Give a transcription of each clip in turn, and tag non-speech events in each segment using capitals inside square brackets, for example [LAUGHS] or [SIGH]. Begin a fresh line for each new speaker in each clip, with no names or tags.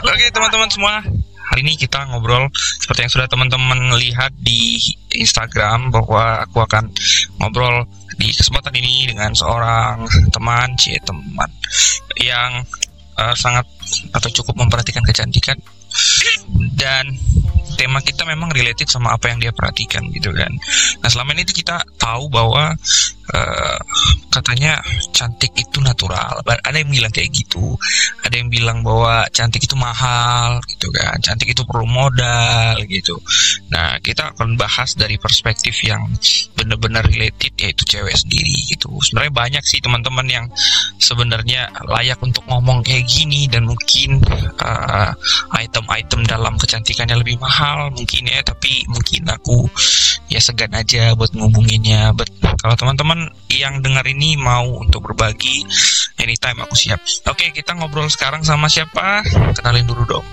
Oke teman-teman semua, hari ini kita ngobrol seperti yang sudah teman-teman lihat di Instagram bahwa aku akan ngobrol di kesempatan ini dengan seorang teman, cie teman yang uh, sangat atau cukup memperhatikan kecantikan dan tema kita memang related sama apa yang dia perhatikan gitu kan. Nah selama ini kita tahu bahwa uh, katanya cantik itu natural. Ada yang bilang kayak gitu. Ada yang bilang bahwa cantik itu mahal gitu kan. Cantik itu perlu modal gitu. Nah kita akan bahas dari perspektif yang benar-benar related yaitu cewek sendiri gitu. Sebenarnya banyak sih teman-teman yang sebenarnya layak untuk ngomong kayak gini dan mungkin uh, item-item dalam kecantikannya lebih mahal mungkin ya tapi mungkin aku ya segan aja buat ngubunginnya. But kalau teman-teman yang dengar ini mau untuk berbagi anytime aku siap. Oke kita ngobrol sekarang sama siapa? Kenalin dulu dong.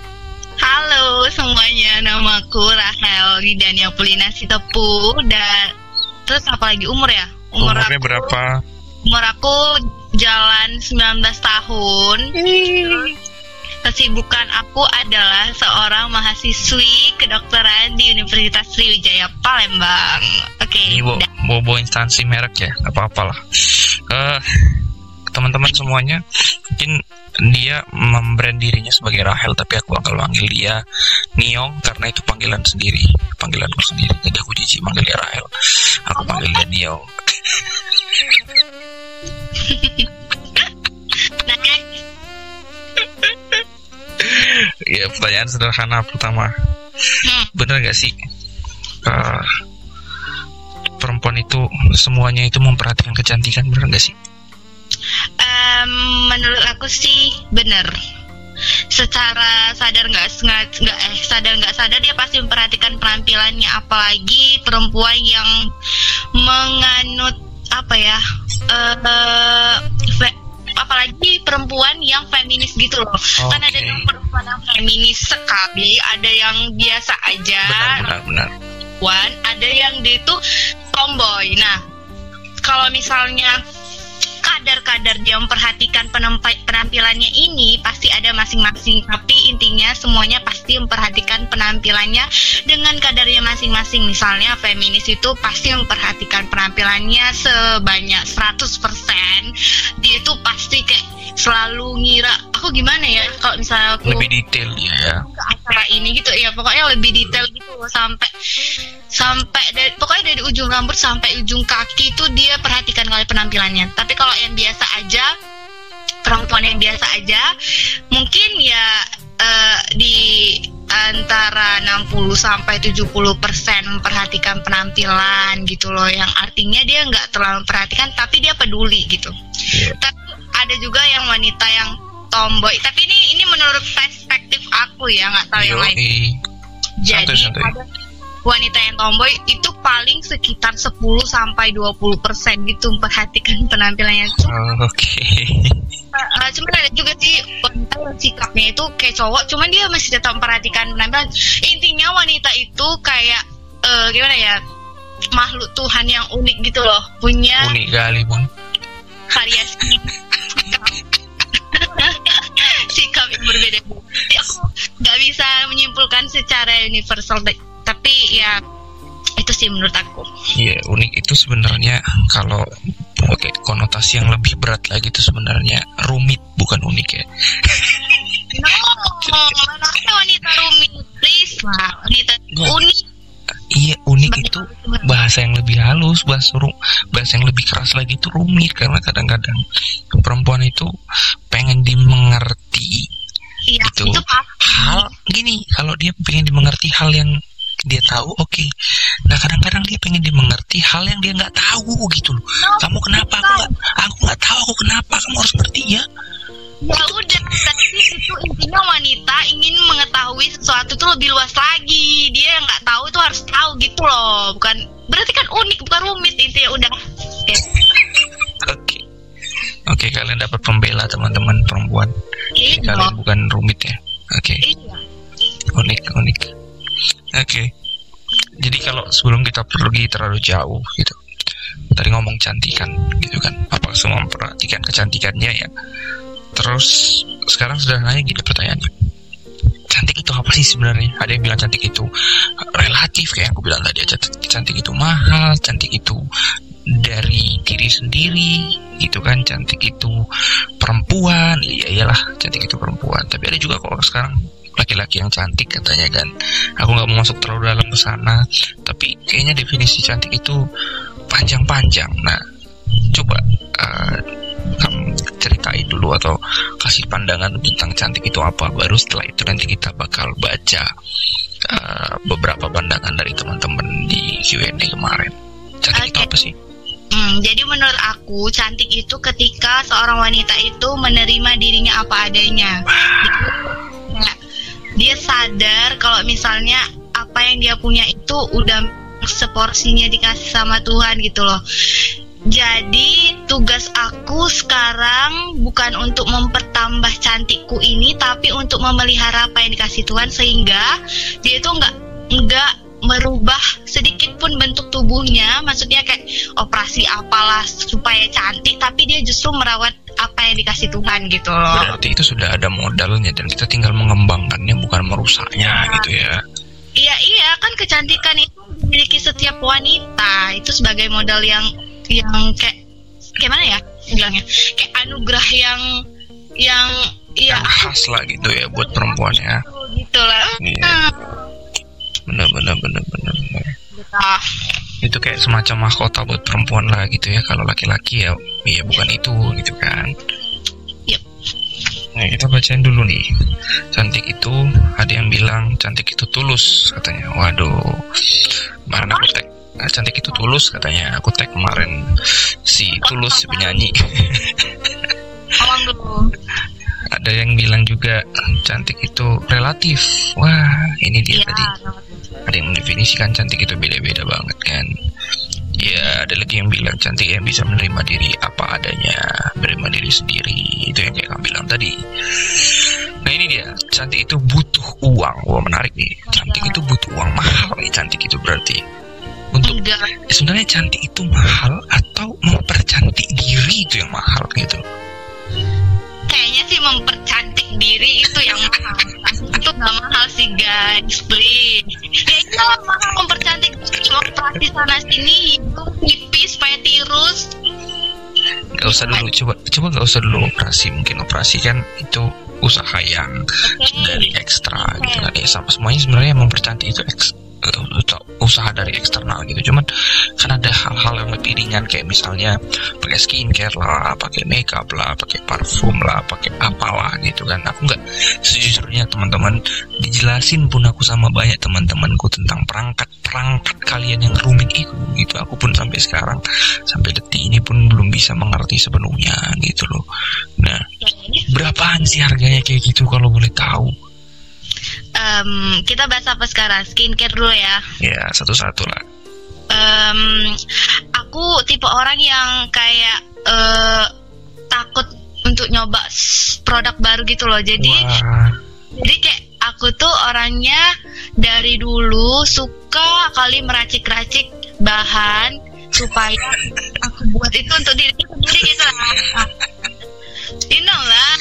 Halo semuanya, namaku Rahel Ridania Pulina Sitepu dan terus apa lagi? Umur ya?
Umur Umurnya aku, berapa?
Umur aku jalan 19 tahun. Kesibukan aku adalah seorang mahasiswi kedokteran di Universitas Sriwijaya Palembang. Oke. Okay,
Ini bobo instansi merek ya, apa-apalah. Uh, teman-teman semuanya, mungkin dia membrand dirinya sebagai Rahel, tapi aku akan panggil dia Niong karena itu panggilan sendiri, panggilanku sendiri. Jadi aku jijik manggil dia Rahel. Aku panggil dia Niong. [LAUGHS] ya pertanyaan sederhana pertama. Bener gak sih? Uh, perempuan itu semuanya itu memperhatikan kecantikan bener gak sih?
Um, menurut aku sih bener. Secara sadar nggak nggak eh sadar nggak sadar dia pasti memperhatikan penampilannya. Apalagi perempuan yang menganut apa ya uh, uh, apalagi perempuan yang feminis gitu loh. Okay. kan ada yang perempuan yang feminis sekali ada yang biasa aja.
Benar benar benar.
Ada yang dia itu tomboy. Nah kalau misalnya kadar-kadar dia memperhatikan penampilannya ini pasti ada masing-masing. Tapi intinya semuanya pasti memperhatikan penampilannya dengan kadarnya masing-masing. Misalnya feminis itu pasti memperhatikan penampilannya sebanyak 100% dia itu pasti kayak selalu ngira aku gimana ya kalau misalnya aku
lebih detail ya.
ke acara ini gitu. Ya pokoknya lebih detail gitu sampai sampai dari pokoknya dari ujung rambut sampai ujung kaki itu dia perhatikan kali penampilannya. Tapi kalau yang biasa aja perempuan yang biasa aja. Mungkin ya uh, di antara 60 sampai 70 persen memperhatikan penampilan gitu loh. Yang artinya dia nggak terlalu memperhatikan tapi dia peduli gitu. Yeah. tapi ada juga yang wanita yang tomboy. Tapi ini ini menurut perspektif aku ya nggak tahu Yo, yang lain. Jadi santai, santai. ada wanita yang tomboy itu paling sekitar 10 sampai 20 persen gitu memperhatikan [LAUGHS] penampilannya
itu. Oh, Oke. Okay.
Uh, cuman ada juga sih wanita yang sikapnya itu kayak cowok, cuman dia masih tetap memperhatikan penampilan. Intinya wanita itu kayak uh, gimana ya makhluk Tuhan yang unik gitu loh, punya
unik kali bang.
Variasi [LAUGHS] sikap yang berbeda. Jadi aku nggak bisa menyimpulkan secara universal tapi ya itu sih menurut aku.
Iya unik. Itu sebenarnya kalau pakai konotasi yang lebih berat lagi itu sebenarnya rumit bukan unik ya.
No wanita rumit? Please lah wanita unik.
Iya unik itu bahasa yang lebih halus, bahasa ru bahasa yang lebih keras lagi itu rumit. Karena kadang-kadang perempuan itu pengen dimengerti
iya, itu, itu
hal gini kalau dia pengen dimengerti hal yang dia tahu oke okay. nah kadang-kadang dia pengen dimengerti hal yang dia nggak tahu gitu loh kamu kenapa aku nggak aku nggak tahu aku kenapa kamu harus seperti
ya ya udah berarti itu intinya wanita ingin mengetahui sesuatu itu lebih luas lagi dia yang nggak tahu itu harus tahu gitu loh bukan berarti kan unik bukan rumit intinya udah
oke okay. oke okay, kalian dapat pembela teman-teman perempuan iya. kalian bukan rumit ya oke okay. iya. unik unik. Okay. Jadi kalau sebelum kita pergi terlalu jauh gitu. Tadi ngomong cantikan gitu kan. Apa semua memperhatikan kecantikannya ya. Terus sekarang sudah nanya gini pertanyaannya. apa sih sebenarnya ada yang bilang cantik itu relatif kayak aku bilang tadi cantik, cantik itu mahal cantik itu dari diri sendiri gitu kan cantik itu perempuan iya iyalah cantik itu perempuan tapi ada juga kok sekarang laki-laki yang cantik katanya kan aku nggak mau masuk terlalu dalam ke sana tapi kayaknya definisi cantik itu panjang-panjang. Nah coba uh, kamu ceritain dulu atau kasih pandangan tentang cantik itu apa. Baru setelah itu nanti kita bakal baca uh, beberapa pandangan dari teman-teman di Q&A kemarin. Cantik okay. itu apa sih?
Hmm, jadi menurut aku cantik itu ketika seorang wanita itu menerima dirinya apa adanya. Dia sadar kalau misalnya apa yang dia punya itu udah seporsinya dikasih sama Tuhan gitu loh. Jadi tugas aku sekarang bukan untuk mempertambah cantikku ini, tapi untuk memelihara apa yang dikasih Tuhan sehingga dia itu nggak nggak merubah sedikit pun bentuk tubuhnya, maksudnya kayak operasi apalah supaya cantik, tapi dia justru merawat apa yang dikasih Tuhan gitu loh.
Berarti itu sudah ada modalnya dan kita tinggal mengembangkannya bukan merusaknya ya. gitu ya.
Iya iya kan kecantikan itu memiliki setiap wanita itu sebagai modal yang yang kayak kayak mana ya bilangnya kayak anugerah yang yang
ya khas lah gitu ya buat perempuan ya
gitu lah
iya. bener bener bener bener bener itu kayak semacam mahkota buat perempuan lah gitu ya kalau laki-laki ya ya bukan itu gitu kan
yep.
nah kita bacain dulu nih cantik itu ada yang bilang cantik itu tulus katanya waduh mana aku tag Nah, cantik itu tulus katanya. Aku tag kemarin si tulus si penyanyi. Ada yang bilang juga cantik itu relatif. Wah, ini dia ya, tadi. Ada yang mendefinisikan cantik itu beda-beda banget kan. Ya, ada lagi yang bilang cantik yang bisa menerima diri apa adanya, menerima diri sendiri. Itu yang kayak kamu bilang tadi. Nah ini dia, cantik itu butuh uang. Wah menarik nih. Cantik itu butuh uang mahal nih cantik itu berarti untuk Enggak. sebenarnya cantik itu mahal atau mempercantik diri itu yang mahal gitu
kayaknya sih mempercantik diri itu yang mahal itu nggak mahal sih guys please ya itu mahal mempercantik operasi sana sini itu tipis supaya tirus
Gak usah dulu coba coba gak usah dulu operasi mungkin operasi kan itu usaha yang okay. dari ekstra okay. gitu kan ya sama semuanya sebenarnya mempercantik itu ekstra usaha dari eksternal gitu. Cuman kan ada hal-hal yang lebih ringan kayak misalnya pakai skincare lah pakai makeup lah pakai parfum lah pakai apalah gitu kan. Aku nggak sejujurnya teman-teman dijelasin pun aku sama banyak teman-temanku tentang perangkat-perangkat kalian yang rumit itu gitu. Aku pun sampai sekarang sampai detik ini pun belum bisa mengerti sepenuhnya gitu loh. Nah berapaan sih harganya kayak gitu kalau boleh tahu
um, kita bahas apa sekarang? Skincare dulu ya.
Ya, satu-satu lah.
Um, aku tipe orang yang kayak uh, takut untuk nyoba produk baru gitu loh. Jadi, Wah. jadi kayak aku tuh orangnya dari dulu suka kali meracik-racik bahan supaya [LAUGHS] aku buat itu untuk diri sendiri gitu lah. You know lah.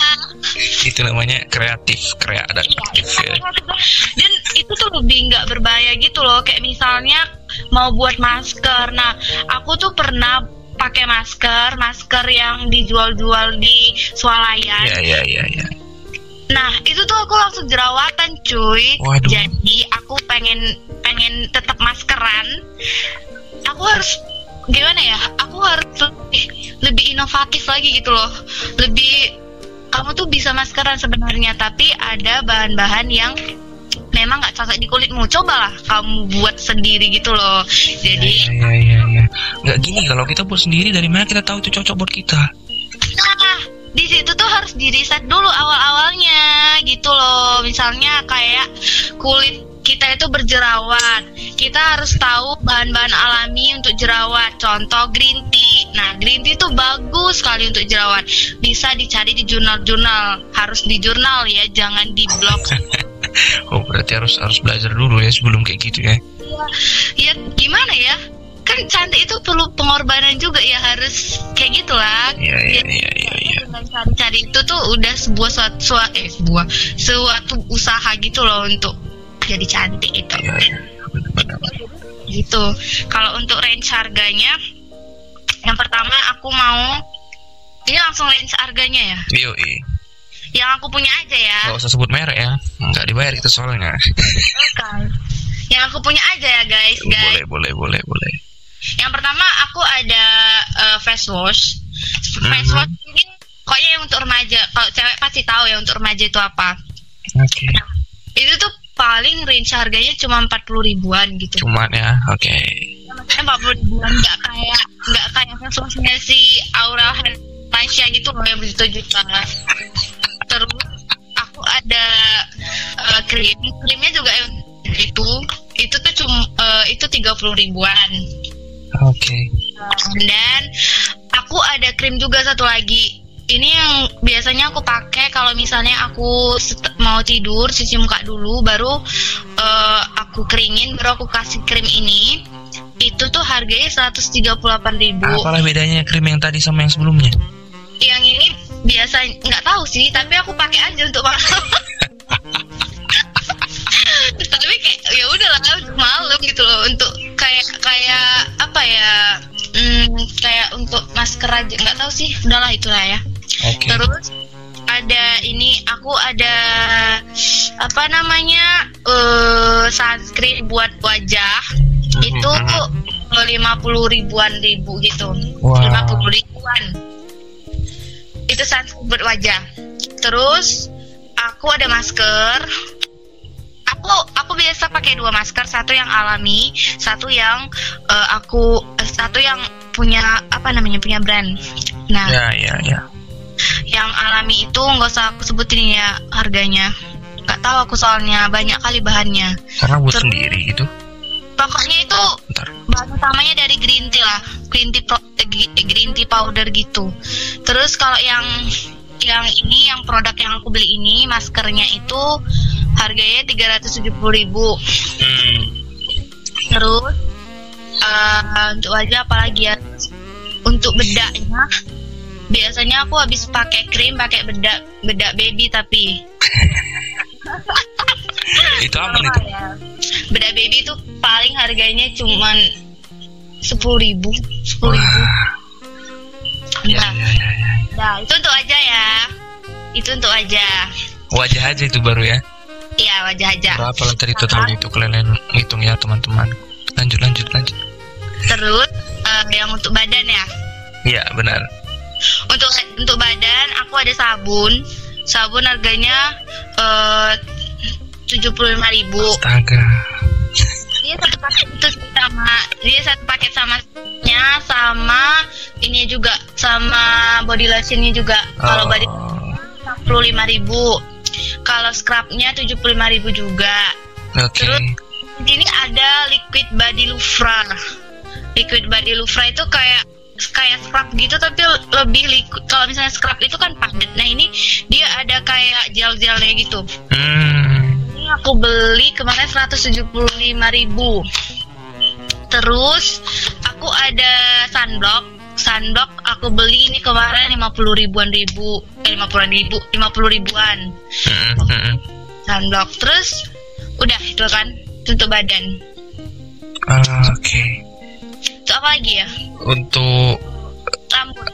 Itu namanya kreatif kreatif ya.
dan itu tuh lebih nggak berbahaya gitu loh. Kayak misalnya mau buat masker. Nah aku tuh pernah pakai masker masker yang dijual-jual di swalayan.
Ya ya ya ya
Nah itu tuh aku langsung jerawatan cuy. Waduh. Jadi aku pengen pengen tetap maskeran. Aku harus gimana ya? Aku harus lebih, lebih inovatif lagi gitu loh. Lebih kamu tuh bisa maskeran sebenarnya tapi ada bahan-bahan yang memang nggak cocok di kulitmu. Cobalah kamu buat sendiri gitu loh. Jadi
ya, ya, ya, ya. nggak gini kalau kita buat sendiri dari mana kita tahu itu cocok buat kita?
Nah di situ tuh harus di riset dulu awal-awalnya gitu loh. Misalnya kayak kulit kita itu berjerawat. Kita harus tahu bahan-bahan alami untuk jerawat. Contoh green tea. Nah green tea itu bagus sekali untuk jerawat. Bisa dicari di jurnal-jurnal. Harus di jurnal ya jangan di blog. [LAUGHS]
Oh berarti harus harus belajar dulu ya sebelum kayak gitu ya.
Ya gimana ya? Kan cantik itu perlu pengorbanan juga ya harus kayak gitulah.
Iya iya iya iya ya.
cari-cari itu tuh udah sebuah suatu, suatu eh sebuah suatu usaha gitu loh untuk jadi cantik itu
Iya, iya.
Gitu kalau untuk range harganya yang pertama aku mau ini langsung range harganya ya
iya.
yang aku punya aja ya
Gak usah sebut merek ya. Nggak dibayar itu soalnya.
Oke. yang aku punya aja ya guys guys
boleh, boleh, boleh, boleh.
yang pertama aku ada eh, face wash face
Mhm.
wash ini pokoknya yang untuk remaja kalau cewek pasti tahu ya untuk remaja itu apa
Oke.
itu tuh paling range harganya cuma 40 ribuan gitu
Cuman ya, oke.
empat puluh ribuan nggak kayak nggak kayak sosmednya si Aura Tasya gitu loh yang begitu juta terus aku ada eh, krim krimnya juga itu itu tuh cuma eh, itu tiga puluh ribuan
Oke.
dan aku ada krim juga satu lagi ini yang biasanya aku pakai kalau misalnya aku mau tidur cuci muka dulu baru eh, aku keringin baru aku kasih krim ini. Itu tuh harganya 138.000 ribu.
Apalah bedanya krim yang tadi sama yang sebelumnya?
yang ini biasa nggak tahu sih tapi aku pakai aja untuk malam. [LAUGHS] Tapi kayak ya udahlah untuk malam gitu loh untuk kayak kayak apa ya hmm, kayak untuk masker aja nggak tahu sih udahlah itulah ya
Oke.
terus ada ini aku ada apa namanya eh sunscreen buat wajah. Itu lima puluh ribuan ribu gitu.
Wow.
lima puluh ribuan. Itu sunscreen buat wajah. Terus aku ada masker. Aku aku biasa pakai dua masker satu yang alami satu yang eh, aku eh, satu yang punya apa namanya punya brand. Nah
Ya, ya, ya.
Yang alami itu nggak usah aku sebutin ya harganya nggak tahu aku soalnya banyak kali bahannya
Karena buat
Terus-
sendiri gitu.
pokoknya itu
Ntar.
bahan utamanya dari green tea lah green tea pro- eh, eh, green tea powder gitu terus kalau yang yang ini yang produk yang aku beli ini maskernya itu harganya 370.000 ribu
Hmm.
terus eh, untuk wajah apalagi ya untuk bedaknya biasanya aku habis pakai krim pakai bedak bedak baby tapi [LAUGHS]
Itu aman itu.
bedak baby itu paling harganya cuman sepuluh ribu sepuluh ribu
Ya,
nah,
ya, ya, ya.
nah itu untuk aja ya itu untuk aja
Wajah aja itu baru ya.
iya wajah aja
Berapa lah tadi totalnya itu kalian hitung ya teman-teman. Lanjut, lanjut, lanjut.
terus eh, yang untuk badan ya
Iya, benar.
Untuk untuk badan aku ada sabun sabun harganya eh, tujuh puluh lima ribu
Astaga.
dia satu paket itu sama dia satu paket sama nya sama ini juga sama body lotionnya juga kalau body
Oh,
puluh lima ribu kalau scrubnya tujuh puluh lima ribu juga
Oke.
Terus? di sini ada liquid body loofah liquid body loofah itu kayak kayak scrub gitu tapi lebih liquid kalau misalnya scrub itu kan padat. Nah ini dia ada kayak gel-gelnya gitu.
Hmm.
ini aku beli kemarin 175.000 ribu. Terus aku ada sunblock. Sunblock aku beli ini kemarin 50 ribuan ribu. Eh 50 ribu 50 ribuan.
Hmm,
sunblock. Terus udah itu kan untuk badan.
Oke.
Apa lagi ya
Untuk
rambut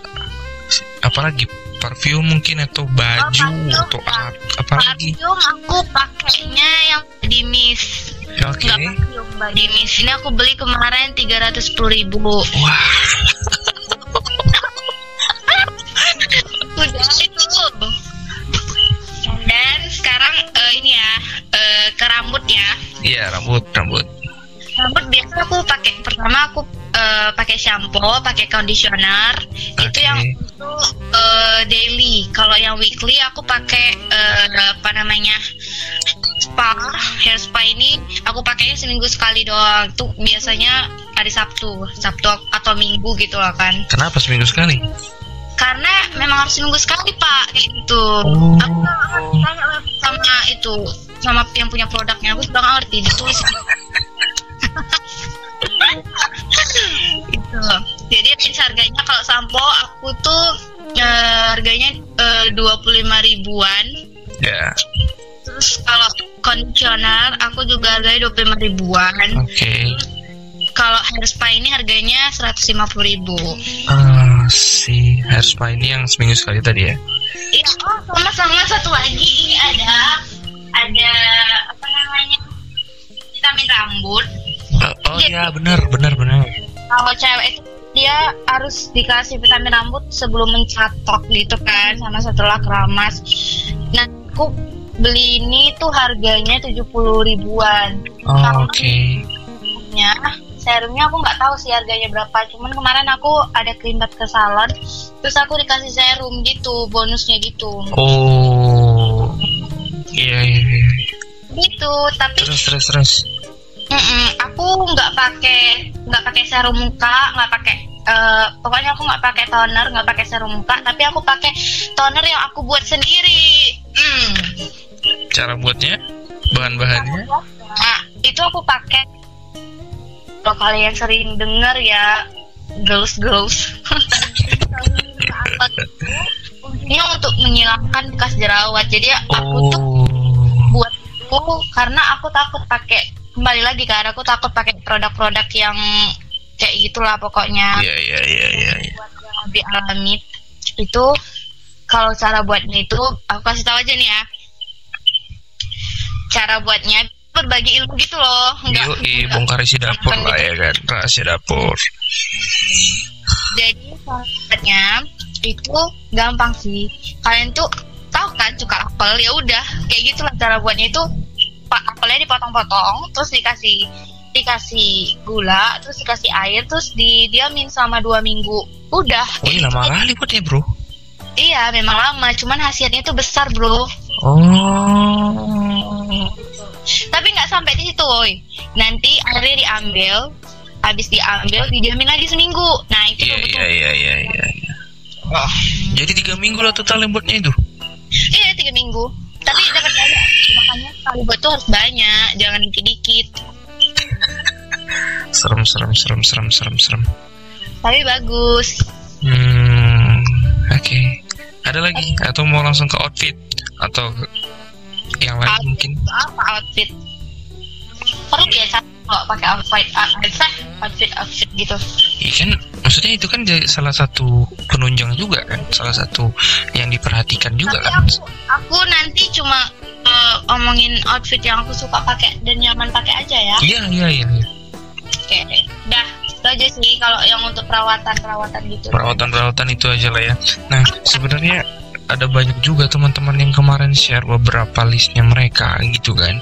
apa lagi? Parfum mungkin atau baju
parfum,
atau
ya.
apa, lagi?
parfum aku pakainya yang body mist
Oke.
nggak parfum body mist ini aku beli kemarin 310.000 ribu
Wah.
udah itu dan sekarang eh, ini ya eh, ke rambut ya
Iya, rambut, rambut.
rambut biasa aku pakai pertama aku eh, pakai shampoo pakai conditioner. Itu
Oke.
yang itu eh, daily. Kalau yang weekly aku pakai eh, apa namanya spa hair spa ini aku pakainya seminggu sekali doang. Tuh biasanya hari Sabtu Sabtu atau Minggu gitu lah kan.
Kenapa seminggu sekali?
karena memang harus seminggu sekali pak kayak gitu.
Oh.
aku nggak ngerti sama itu sama yang punya produknya. Aku sudah nggak ngerti ditulis [LAUGHS] itu jadi range harganya kalau sampo aku tuh eh, harganya dua puluh lima ribuan.
Ya.
Terus kalau conditioner aku juga harganya dua puluh lima ribuan.
Oke.
Kalau hair spa ini harganya seratus lima puluh ribu.
Ah, si hair spa ini yang seminggu sekali tadi ya?
Iya, oh sama sama satu lagi ini ada ada apa namanya vitamin rambut.
Oh, oh ya benar benar benar.
Kalau cewek itu dia harus dikasih vitamin rambut sebelum mencatok gitu kan sama setelah keramas. Nah, aku beli ini tuh harganya tujuh puluh ribuan.
Oh, Oke.
serumnya serumnya aku nggak tahu sih harganya berapa cuman kemarin aku ada keringat ke salon terus aku dikasih serum gitu bonusnya gitu
Oh. Iya iya iya.
gitu tapi
Terus terus terus.
Mm-mm, aku nggak pakai nggak pakai serum muka nggak pakai eh, pokoknya aku nggak pakai toner nggak pakai serum muka tapi aku pakai toner yang aku buat sendiri Hmm.
Cara buatnya? Bahan-bahannya?
Nah, itu aku pakai kalau kalian sering denger ya girls girls ini untuk menghilangkan bekas jerawat jadi aku tuh
Oh.
buat itu karena aku takut pakai kembali lagi kan aku takut pakai produk-produk yang kayak gitulah pokoknya.
Iya iya iya iya. iya.
buat yang lebih alami. Itu kalau cara buatnya itu aku kasih tahu aja nih ya. Cara buatnya berbagi ilmu gitu loh. Enggak
Yoi, bongkar isi dapur lah ya kan, rahasia dapur.
jadi cara buatnya itu gampang sih. Kalian tuh tahu kan cuka apel ya udah. Kayak gitulah cara buatnya itu apelnya dipotong-potong terus dikasih dikasih gula terus dikasih air terus didiamin selama dua minggu udah
Oh iya lama kali buatnya bro.
iya memang lama cuman hasilnya itu besar bro
Oh.
tapi nggak sampai di situ woy nanti airnya diambil habis diambil didiamin lagi seminggu nah itu
Iya
betul
iya iya iya iya. iya. Jadi tiga minggu lah total buatnya itu.
iya tiga minggu tapi dapat banyak. Makanya sekali buat tuh harus banyak jangan dikit-dikit.
Serem serem serem serem serem serem.
tapi bagus.
Hmm, oke. Ada lagi? Atau mau langsung ke outfit? Atau yang lain mungkin?
apa outfit? Perlu biasa kalau pakai outfit outfit outfit outfit gitu
Iya kan, maksudnya itu kan jadi salah satu penunjang juga kan, salah satu yang diperhatikan juga
tapi
kan.
aku aku nanti cuma eh, omongin outfit yang aku suka pakai dan nyaman pakai aja ya
Iya iya iya. iya.
Oke, dah itu aja sih kalau yang untuk perawatan perawatan gitu.
Perawatan-perawatan itu aja lah ya. Nah, sebenarnya ada banyak juga teman-teman yang kemarin share beberapa listnya mereka gitu kan,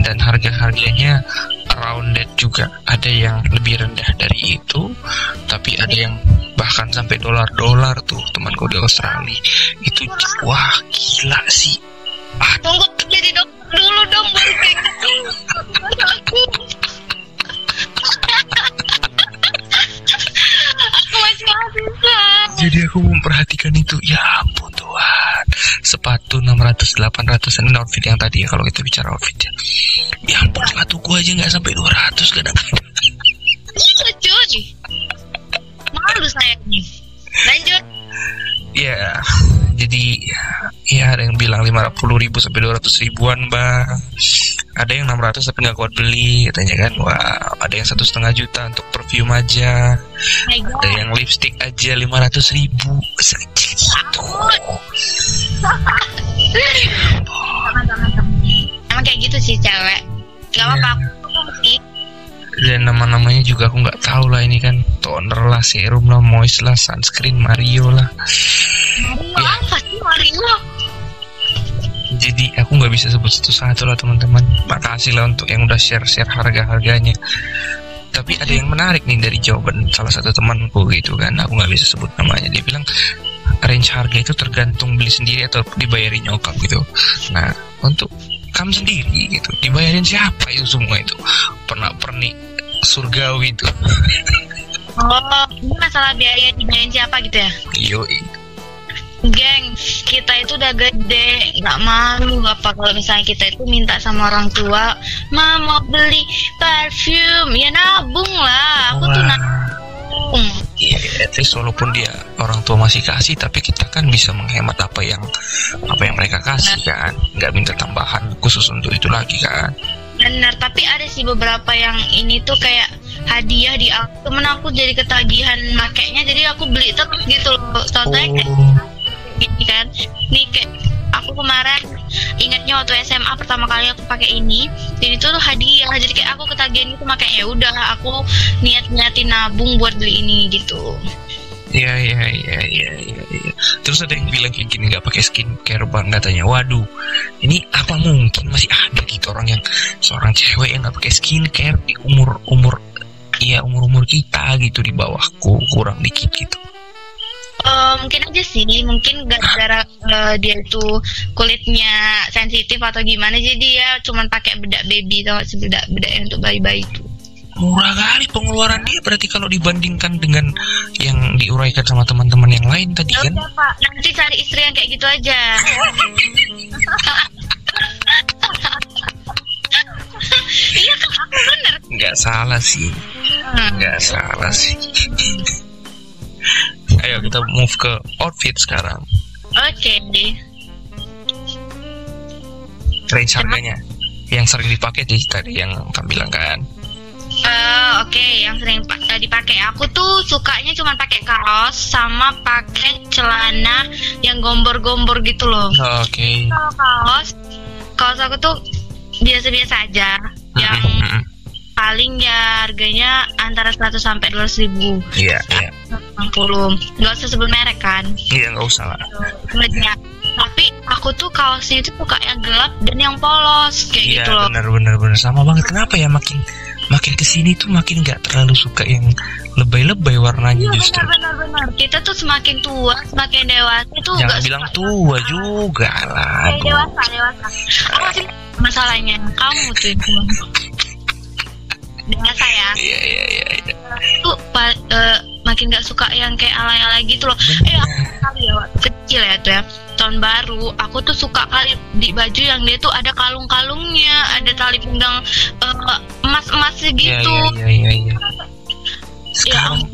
dan harga-harganya around that juga. Ada yang lebih rendah dari itu, tapi ada yang bahkan sampai dolar-dolar tuh temanku di Australia. Itu wah gila sih. Ah,
Tunggu jadi dokter dulu dong baru [LAUGHS]
Jadi aku memperhatikan itu Ya ampun Tuhan Sepatu 600 800 an outfit yang tadi ya Kalau kita bicara outfit ya Ya ampun sepatuku aja nggak sampai 200 kadang-kadang
Iya cuy. Malu saya nih. Lanjut.
Ya Jadi Ya ada yang bilang 50 ribu sampai 200 ribuan bang Ada yang 600 tapi nggak kuat beli Katanya kan Wah ada yang satu setengah juta untuk perfume aja
God.
Ada yang lipstick aja 500 ribu Segitu
Emang kayak gitu sih cewek. Gak apa-apa aku tuh sih.
dan nama-namanya juga aku nggak tahu lah ini kan toner lah serum lah moist lah sunscreen Mario lah
Mario apa sih Mario?
Jadi aku nggak bisa sebut satu-satu lah teman-teman. Makasih lah untuk yang udah share-share harga-harganya. Tapi ada yang menarik nih dari jawaban salah satu temanku gitu kan. Aku nggak bisa sebut namanya. Dia bilang range harga itu tergantung beli sendiri atau dibayarin nyokap gitu. Nah untuk kamu sendiri gitu dibayarin siapa itu semua itu? Pernah pernik surgawi itu.
Oh, ini masalah biaya dibayarin siapa gitu ya?
Yoi.
Geng, kita itu udah gede, nggak malu apa kalau misalnya kita itu minta sama orang tua, ma mau beli parfum, ya nabung lah. Aku tuh nabung.
Iya, at least walaupun dia orang tua masih kasih, tapi kita kan bisa menghemat apa yang apa yang mereka kasih kan, nggak minta tambahan khusus untuk itu lagi kan.
Benar, tapi ada sih beberapa yang ini tuh kayak hadiah di aku, temen aku jadi ketagihan makainya, jadi aku beli terus gitu loh. Contohnya kayak
Oh,
gini kan, nih kayak aku kemarin ingatnya waktu SMA pertama kali aku pakai ini, ini tuh hadiah, jadi kayak aku ketagihan itu makanya ya udah aku niat niatin nabung buat beli ini gitu.
iya iya iya iya iya. iya. Terus ada yang bilang kayak gini nggak pakai skincare bang katanya. Waduh, ini apa mungkin masih ada gitu orang yang seorang cewek yang nggak pakai skincare di umur umur Iya umur umur kita gitu di bawahku kurang dikit gitu.
Eh, mungkin aja sih, mungkin gara-gara eh, dia itu kulitnya sensitif atau gimana, jadi dia cuman pakai bedak baby atau bedak bedak yang untuk bayi-bayi itu.
Murah kali pengeluaran dia berarti kalau dibandingkan dengan yang diuraikan sama teman-teman yang lain tadi
Ya
kan.
udah, Pak, nanti cari istri yang kayak gitu aja. [LAUGHS] iya kan aku bener.
Nggak salah sih,
Hmm.
nggak salah sih. [LAUGHS] Ayo kita move ke outfit sekarang.
Oke deh.
Range harganya yang sering dipakai di tadi yang tampilan kan.
Eh, Oke, yang sering eh, dipakai aku tuh sukanya cuma pakai kaos sama pakai celana yang gombor-gombor gitu loh.
Oke.
Kalau kaos, kaos aku tuh biasa-biasa aja. Yang paling ya harganya antara 100 sampai 200 ribu.
Iya iya
60. Gak usah sebut merek kan.
iya nggak usah lah.
Tapi aku tuh kaosnya itu suka yang gelap dan yang polos kayak
Iya
gitu loh.
benar benar benar sama banget. Kenapa ya makin makin ke sini tuh makin nggak terlalu suka yang lebay-lebay warnanya
Iya
justru.
benar benar benar. Kita tuh semakin tua, semakin dewasa tuh
Jangan
nggak
bilang
suka
tua juga lah.
Kayak dewasa, dewasa. Aku masih masalahnya kamu tuh yang tua. [LAUGHS] Dewasa ya.
Iya iya iya. iya.
Tuh pa- eh, makin gak suka yang kayak alay-alay gitu loh. Eh aku kali ya waktu kecil ya tuh ya. Tahun baru, aku tuh suka kali di baju yang dia tuh ada kalung-kalungnya, ada tali pinggang eh, emas-emasnya
Iya
gitu.
iya iya iya. Sekarang
ampun.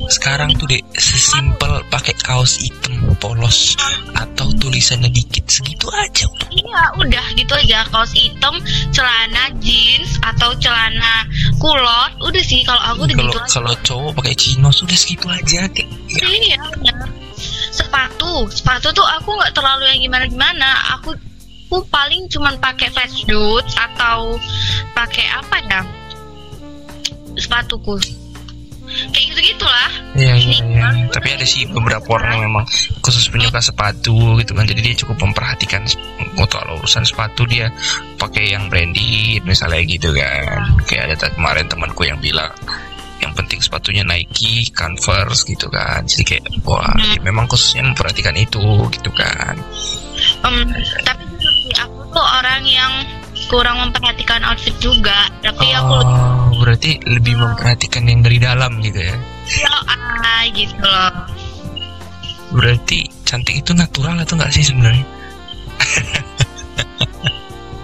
Sekarang tuh deh sesimpel pakai kaos hitam polos atau tulisannya dikit segitu aja udah.
Iya, udah gitu aja. Kaos hitam, celana jeans atau celana kulot, udah sih kalau aku udah
Kalau
gitu
kalau cowok pakai chinos sudah segitu aja kayak ya,
Iya, benar. Sepatu, sepatu tuh aku nggak terlalu yang gimana-gimana. Aku aku paling cuman pakai flat shoes atau pakai apa ya? Sepatuku. Kayak gitu-gitulah.
Iya iya iya. Tapi ada sih beberapa orang yang memang khusus penyuka sepatu gitu kan. Jadi dia cukup memperhatikan kalau urusan sepatu dia pakai yang branded misalnya gitu kan. Kayak ada kemarin temanku yang bilang yang penting sepatunya Nike, Converse gitu kan. Jadi kayak wah dia memang khususnya memperhatikan itu gitu kan.
Em, tapi aku tuh orang yang kurang memperhatikan outfit juga. Tapi aku
Oh, berarti lebih memperhatikan yang dari dalam gitu ya.
lo ah gitu loh.
Berarti cantik itu natural atau enggak sih sebenarnya?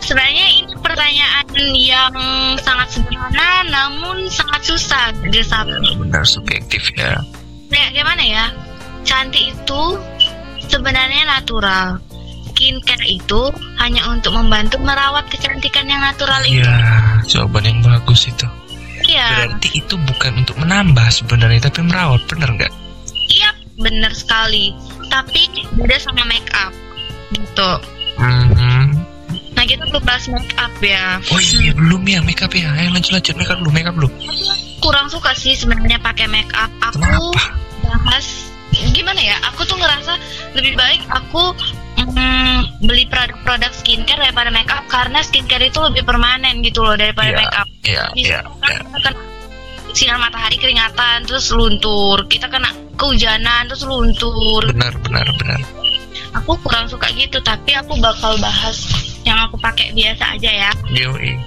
Sebenarnya ini pertanyaan yang sangat sederhana namun sangat susah disampaikan.
Benar subjektif ya.
Kayak gimana ya? Cantik itu sebenarnya natural. Skincare itu hanya untuk membantu merawat kecantikan yang natural itu.
Iya, jawaban yang bagus itu.
Iya,
Berarti itu bukan untuk menambah sebenarnya tapi merawat, bener nggak?
iya benar sekali. Tapi beda sama make up gitu.
Mhm.
Nah kita belum bahas make up ya.
Oh iya belum ya make up ya. Ayo lanjut lanjut make up dulu, make up dulu.
Kurang suka sih sebenarnya pakai make up. Aku
Kenapa?
bahas gimana ya? Aku tuh ngerasa lebih baik aku beli produk-produk skincare daripada make up karena skincare itu lebih permanen gitu loh daripada
Iya.
make up.
Iya iya.
Misalkan
iya.
kita kena sinar matahari keringatan terus luntur, kita kena kehujanan terus luntur.
Benar benar benar.
Aku kurang suka gitu, tapi aku bakal bahas yang aku pakai biasa aja ya.
Yoi.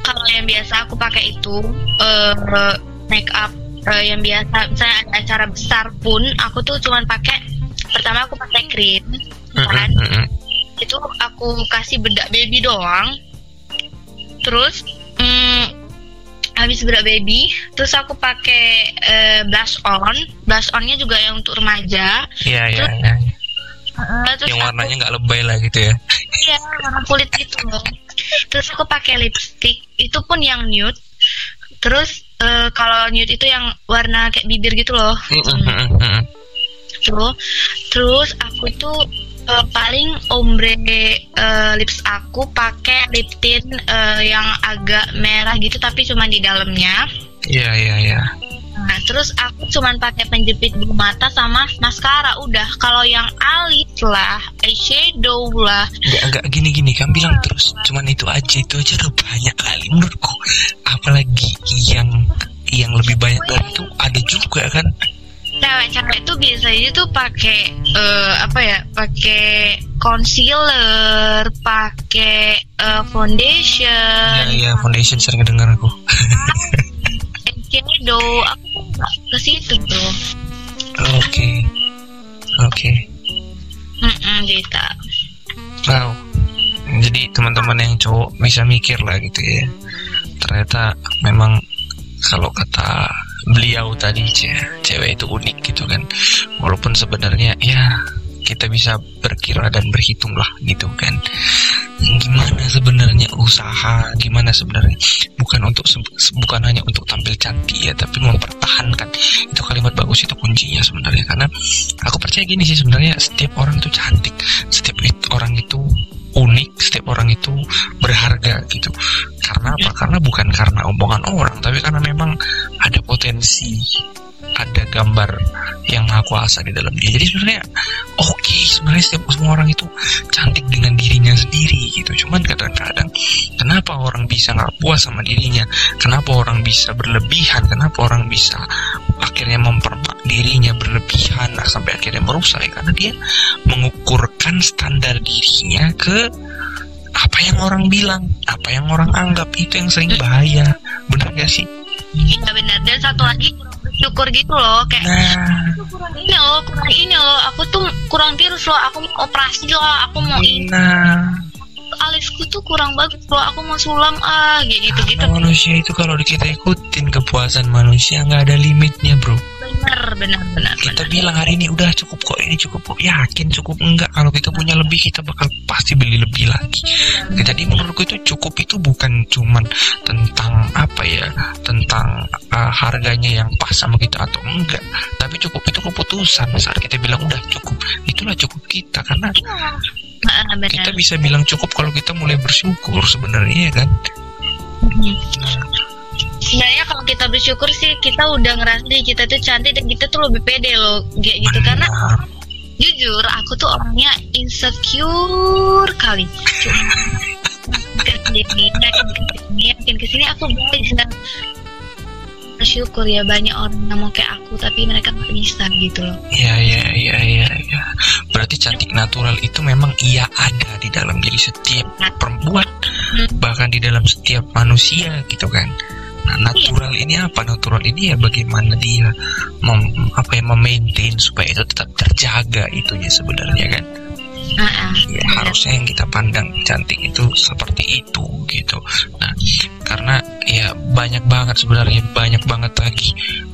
Kalau yang biasa aku pakai itu eh make up eh, yang biasa misalnya ada acara besar pun aku tuh cuman pakai pertama aku pakai cream kan
Mhm, mhm.
itu aku kasih bedak baby doang terus mm, habis berak baby terus aku pakai uh, blush on blush onnya juga yang untuk remaja
iya iya iya
uh, terus
yang warnanya nggak lebay lah gitu ya
Iya, warna kulit gitu loh. Terus aku pakai lipstick, itu pun yang nude. Terus eh, kalau nude itu yang warna kayak bibir gitu loh.
Mm-mm-mm-mm.
Tuh. Terus aku tuh eh, paling ombre eh, lips aku pakai lip tint eh, yang agak merah gitu tapi cuma di dalamnya.
iya iya iya.
Nah, terus aku cuman pakai penjepit bulu mata sama maskara udah. Kalau yang alis lah, eyeshadow lah,
nggak nggak gini gini kan bilang terus. Cuman itu aja itu aja udah banyak kali menurutku. Apalagi yang yang lebih banyak dari itu ada juga kan
cewek-cewek itu biasanya tuh pakai eh, apa ya pakai concealer pakai eh, foundation.
Ya ya foundation sering dengar aku. [LAUGHS]
Eyeshadow aku tuh nggak ke situ bro
oke. Oke.
Gitu
wow. Jadi teman-teman yang cowok bisa mikir lah gitu ya. Ternyata memang kalau kata beliau tadi ce- cewek itu unik gitu kan. Walaupun sebenarnya ya kita bisa berkira dan berhitung lah gitu kan. Gimana sebenarnya usaha gimana sebenarnya. Bukan untuk bukan hanya untuk tampil cantik ya tapi mempertahankan. Itu kalimat bagus itu kuncinya sebenarnya. Karena aku percaya gini sih sebenarnya setiap orang itu cantik. Setiap orang itu unik setiap orang itu berharga gitu. Karena apa? Karena bukan karena omongan orang tapi karena memang ada potensi ada gambar yang maha kuasa di dalam dia. Jadi sebenarnya oke sebenarnya setiap semua orang itu cantik dengan dirinya sendiri gitu. Cuman kadang-kadang kenapa orang bisa nggak puas sama dirinya? Kenapa orang bisa berlebihan? Kenapa orang bisa akhirnya mempermak dirinya berlebihan nah, sampai akhirnya merusak? Ya karena dia mengukurkan standar dirinya ke apa yang orang bilang apa yang orang anggap. Itu yang sering bahaya. Benar gak sih
iya benar. Dan satu lagi kurang bersyukur gitu loh kayak
nah.
Kurang ini loh kurang ini loh. Aku tuh kurang tirus loh. Aku mau operasi loh. Aku mau ini.
Nah.
Alisku tuh kurang bagus loh. Aku mau sulam ah gitu gitu
Karena manusia itu kalau kita ikutin kepuasan manusia nggak ada limitnya bro.
Benar benar benar
kita bilang hari ini udah cukup kok ini cukup kok. Yakin cukup? Enggak. Kalau kita punya lebih kita bakal pasti beli lebih lagi. Jadi menurutku itu cukup itu bukan cuman tentang apa ya uh, harganya yang pas sama kita atau enggak. Tapi cukup itu keputusan. Saat kita bilang udah cukup. Itulah cukup kita karena
benar.
kita bisa bilang cukup kalau kita mulai bersyukur sebenarnya ya kan?
Mhm. sebenarnya kalau kita bersyukur sih kita udah ngerasa diri kita tuh cantik dan kita tuh lebih pede loh kayak gitu. Karena jujur aku tuh orangnya insecure kali. Cuma [LAUGHS] ke sini yakin ke sini yakin ke sini aku bisa bersyukur ya banyak orang yang mau kayak aku tapi mereka nggak bisa gitu loh
Iya iya iya iya iya. Berarti cantik natural itu memang iya ada di dalam diri setiap perempuan, bahkan di dalam setiap manusia gitu kan. Nah, natural ini apa? Natural ini ya bagaimana dia mem, apa ya memaintain supaya itu tetap terjaga itunya sebenarnya kan. Ya, harusnya yang kita pandang cantik itu seperti itu gitu. Nah, karena ya banyak banget sebenarnya banyak banget lagi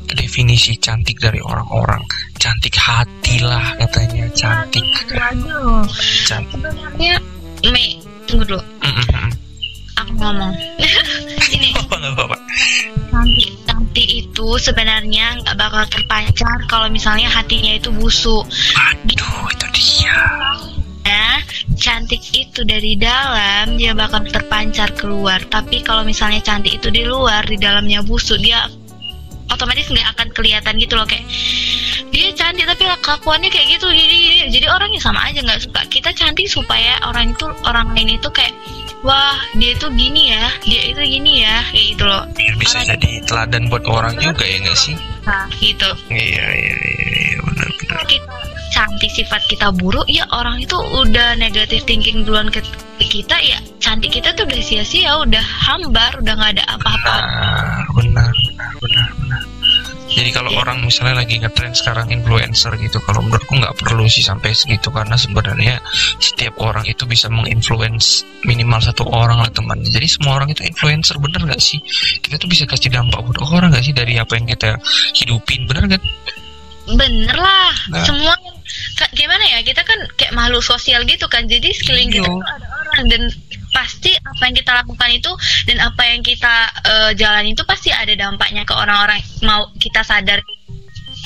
definisi cantik dari orang-orang. Cantik hati lah katanya, cantik cantik.
sebenarnya Mei tunggu dulu
Mm-mm.
aku ngomong [LAUGHS] ini
apa-apa?
cantik cantik itu sebenarnya nggak bakal terpancar kalau misalnya hatinya itu busuk
Aduh, itu dia.
Ya. Cantik itu dari dalam dia bakal terpancar keluar. Tapi kalau misalnya cantik itu di luar di dalamnya busuk dia otomatis nggak akan kelihatan gitu loh. Kayak dia cantik tapi kelakuannya kayak gitu. Jadi jadi, jadi orangnya sama aja nggak suka. Kita cantik supaya orang itu orang lain itu kayak wah dia itu gini ya dia itu gini ya kayak gitu loh
Biar bisa jadi teladan buat orang juga ya nggak sih?
nah gitu
Iya iya iya, iya benar-benar.
kalau kita cantik sifat kita buruk ya orang itu udah negatif thinking duluan ke kita ya cantik kita tuh udah sia-sia udah hambar udah nggak ada apa-apa
Nah, benar benar benar benar. Jadi kalau orang misalnya lagi ngetrend sekarang influencer gitu, kalau menurutku nggak perlu sih sampai segitu karena sebenarnya setiap orang itu bisa menginfluence minimal satu orang lah teman. Jadi semua orang itu influencer bener nggak sih? Kita tuh bisa kasih dampak buat orang nggak sih dari apa yang kita hidupin, bener nggak?
bener lah
Nah.
semua gimana ya kita kan kayak makhluk sosial gitu kan jadi sekeliling kita
Iya.
tuh ada orang dan pasti apa yang kita lakukan itu dan apa yang kita eh, jalani itu pasti ada dampaknya ke orang-orang mau kita sadar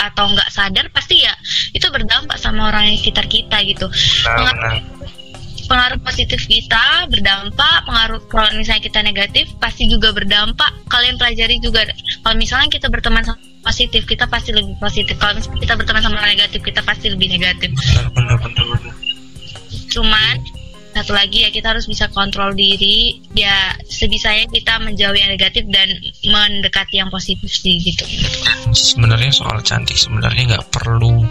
atau nggak sadar pasti ya itu berdampak sama orang yang sekitar kita gitu.
Nah,
pengaruh positif kita berdampak pengaruh kalau misalnya kita negatif pasti juga berdampak. Kalian pelajari juga kalau misalnya kita berteman sama positif kita pasti lebih positif. Kalau misalnya kita berteman sama negatif kita pasti lebih negatif.
Bener bener bener bener.
cuman satu lagi ya kita harus bisa kontrol diri. Ya sebisanya kita menjauhi yang negatif dan mendekati yang positif sih gitu.
Sebenarnya soal cantik sebenarnya nggak perlu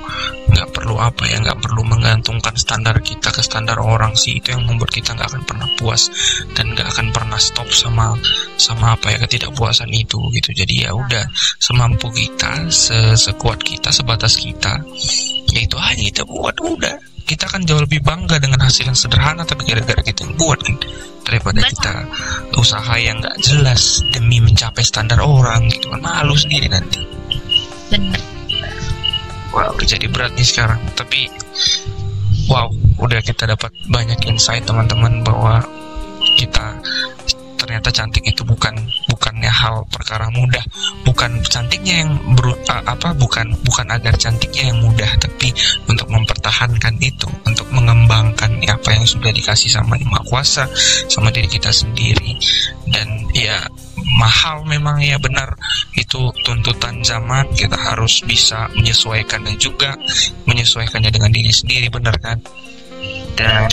nggak perlu apa ya nggak perlu menggantungkan standar kita ke standar orang sih. Itu yang membuat kita nggak akan pernah puas dan nggak akan pernah stop sama sama apa ya ketidakpuasan itu gitu. Jadi ya udah semampu kita se- sekuat kita sebatas kita ya itu aja kita buat udah kita kan jauh lebih bangga dengan hasil yang sederhana tapi gara-gara kita yang buat kan daripada
Betul.
kita usaha yang nggak jelas demi mencapai standar orang gitu kan malu sendiri nanti
bener
Wow, udah jadi berat nih sekarang. Tapi, wow, udah kita dapat banyak insight teman-teman bahwa kita ternyata cantik itu bukan hal perkara mudah, bukan cantiknya yang beru- a- apa bukan bukan agar cantiknya yang mudah, tapi untuk mempertahankan itu, untuk mengembangkan apa yang sudah dikasih sama Yang Maha Kuasa, sama diri kita sendiri. Dan ya mahal memang ya benar. Itu tuntutan zaman kita harus bisa menyesuaikannya juga menyesuaikannya dengan diri sendiri benar kan? Dan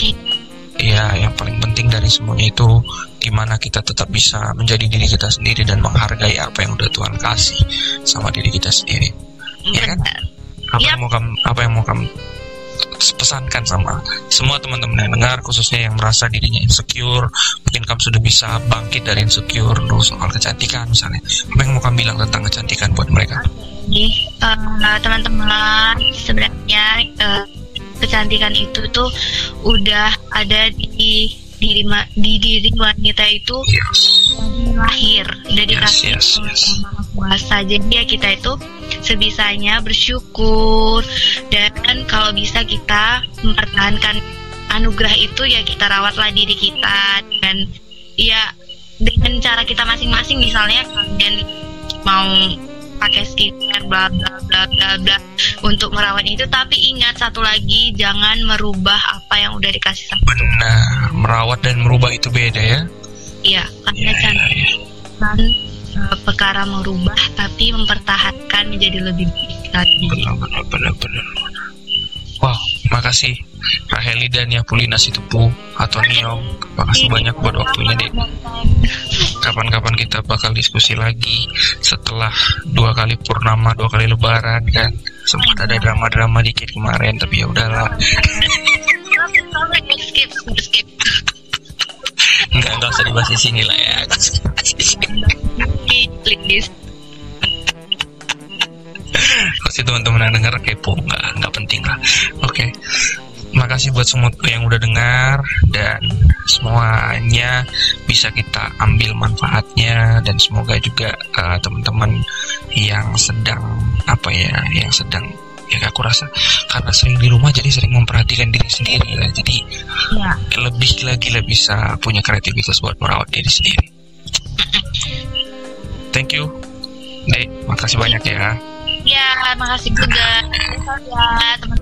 ya yang paling penting dari semuanya itu gimana kita tetap bisa menjadi diri kita sendiri dan menghargai apa yang udah Tuhan kasih sama diri kita sendiri Iya kan? apa
Yap.
yang mau kamu apa yang mau kamu pesankan sama semua teman-teman yang dengar khususnya yang merasa dirinya insecure mungkin kamu sudah bisa bangkit dari insecure lu soal kecantikan misalnya apa yang mau kamu bilang tentang kecantikan buat mereka
eh, teman-teman sebenarnya eh, kecantikan itu tuh udah ada di diri ma- di diri wanita itu
yes
lahir. Dari
Yes,
kasih
yes, yes.
Kuasa. Jadi ya kita itu sebisanya bersyukur. Dan kalau bisa kita mempertahankan anugerah itu ya kita rawatlah diri kita. Dan ya dengan cara kita masing-masing misalnya kalian mau pakai skincare bla bla bla bla bla untuk merawat itu. Tapi ingat satu lagi jangan merubah apa yang udah dikasih sama
benar merawat dan merubah itu beda ya.
Iya karena
ya, ya,
cantik
ya.
bukan uh, perkara merubah tapi mempertahankan menjadi lebih baik lagi.
benar benar benar benar. Wow makasih Raheli dan Yapulina Situpu atau Niom makasih banyak buat waktunya deh kapan-kapan kita bakal diskusi lagi setelah dua kali purnama dua kali lebaran kan sempat ada drama-drama dikit kemarin tapi ya udahlah nggak nggak usah dibahas di sini lah ya.
Please.
pasti teman-teman yang dengar kepo nggak nggak penting lah oke makasih buat semua yang udah dengar dan semuanya bisa kita ambil manfaatnya dan semoga juga uh, teman-teman yang sedang apa ya yang sedang ya aku rasa karena sering di rumah jadi sering memperhatikan diri sendiri lah jadi
Ya,
lebih lagi lah bisa punya kreativitas buat merawat diri sendiri. Thank you. Dek makasih banyak ya.
Ya, makasih juga. Ya, teman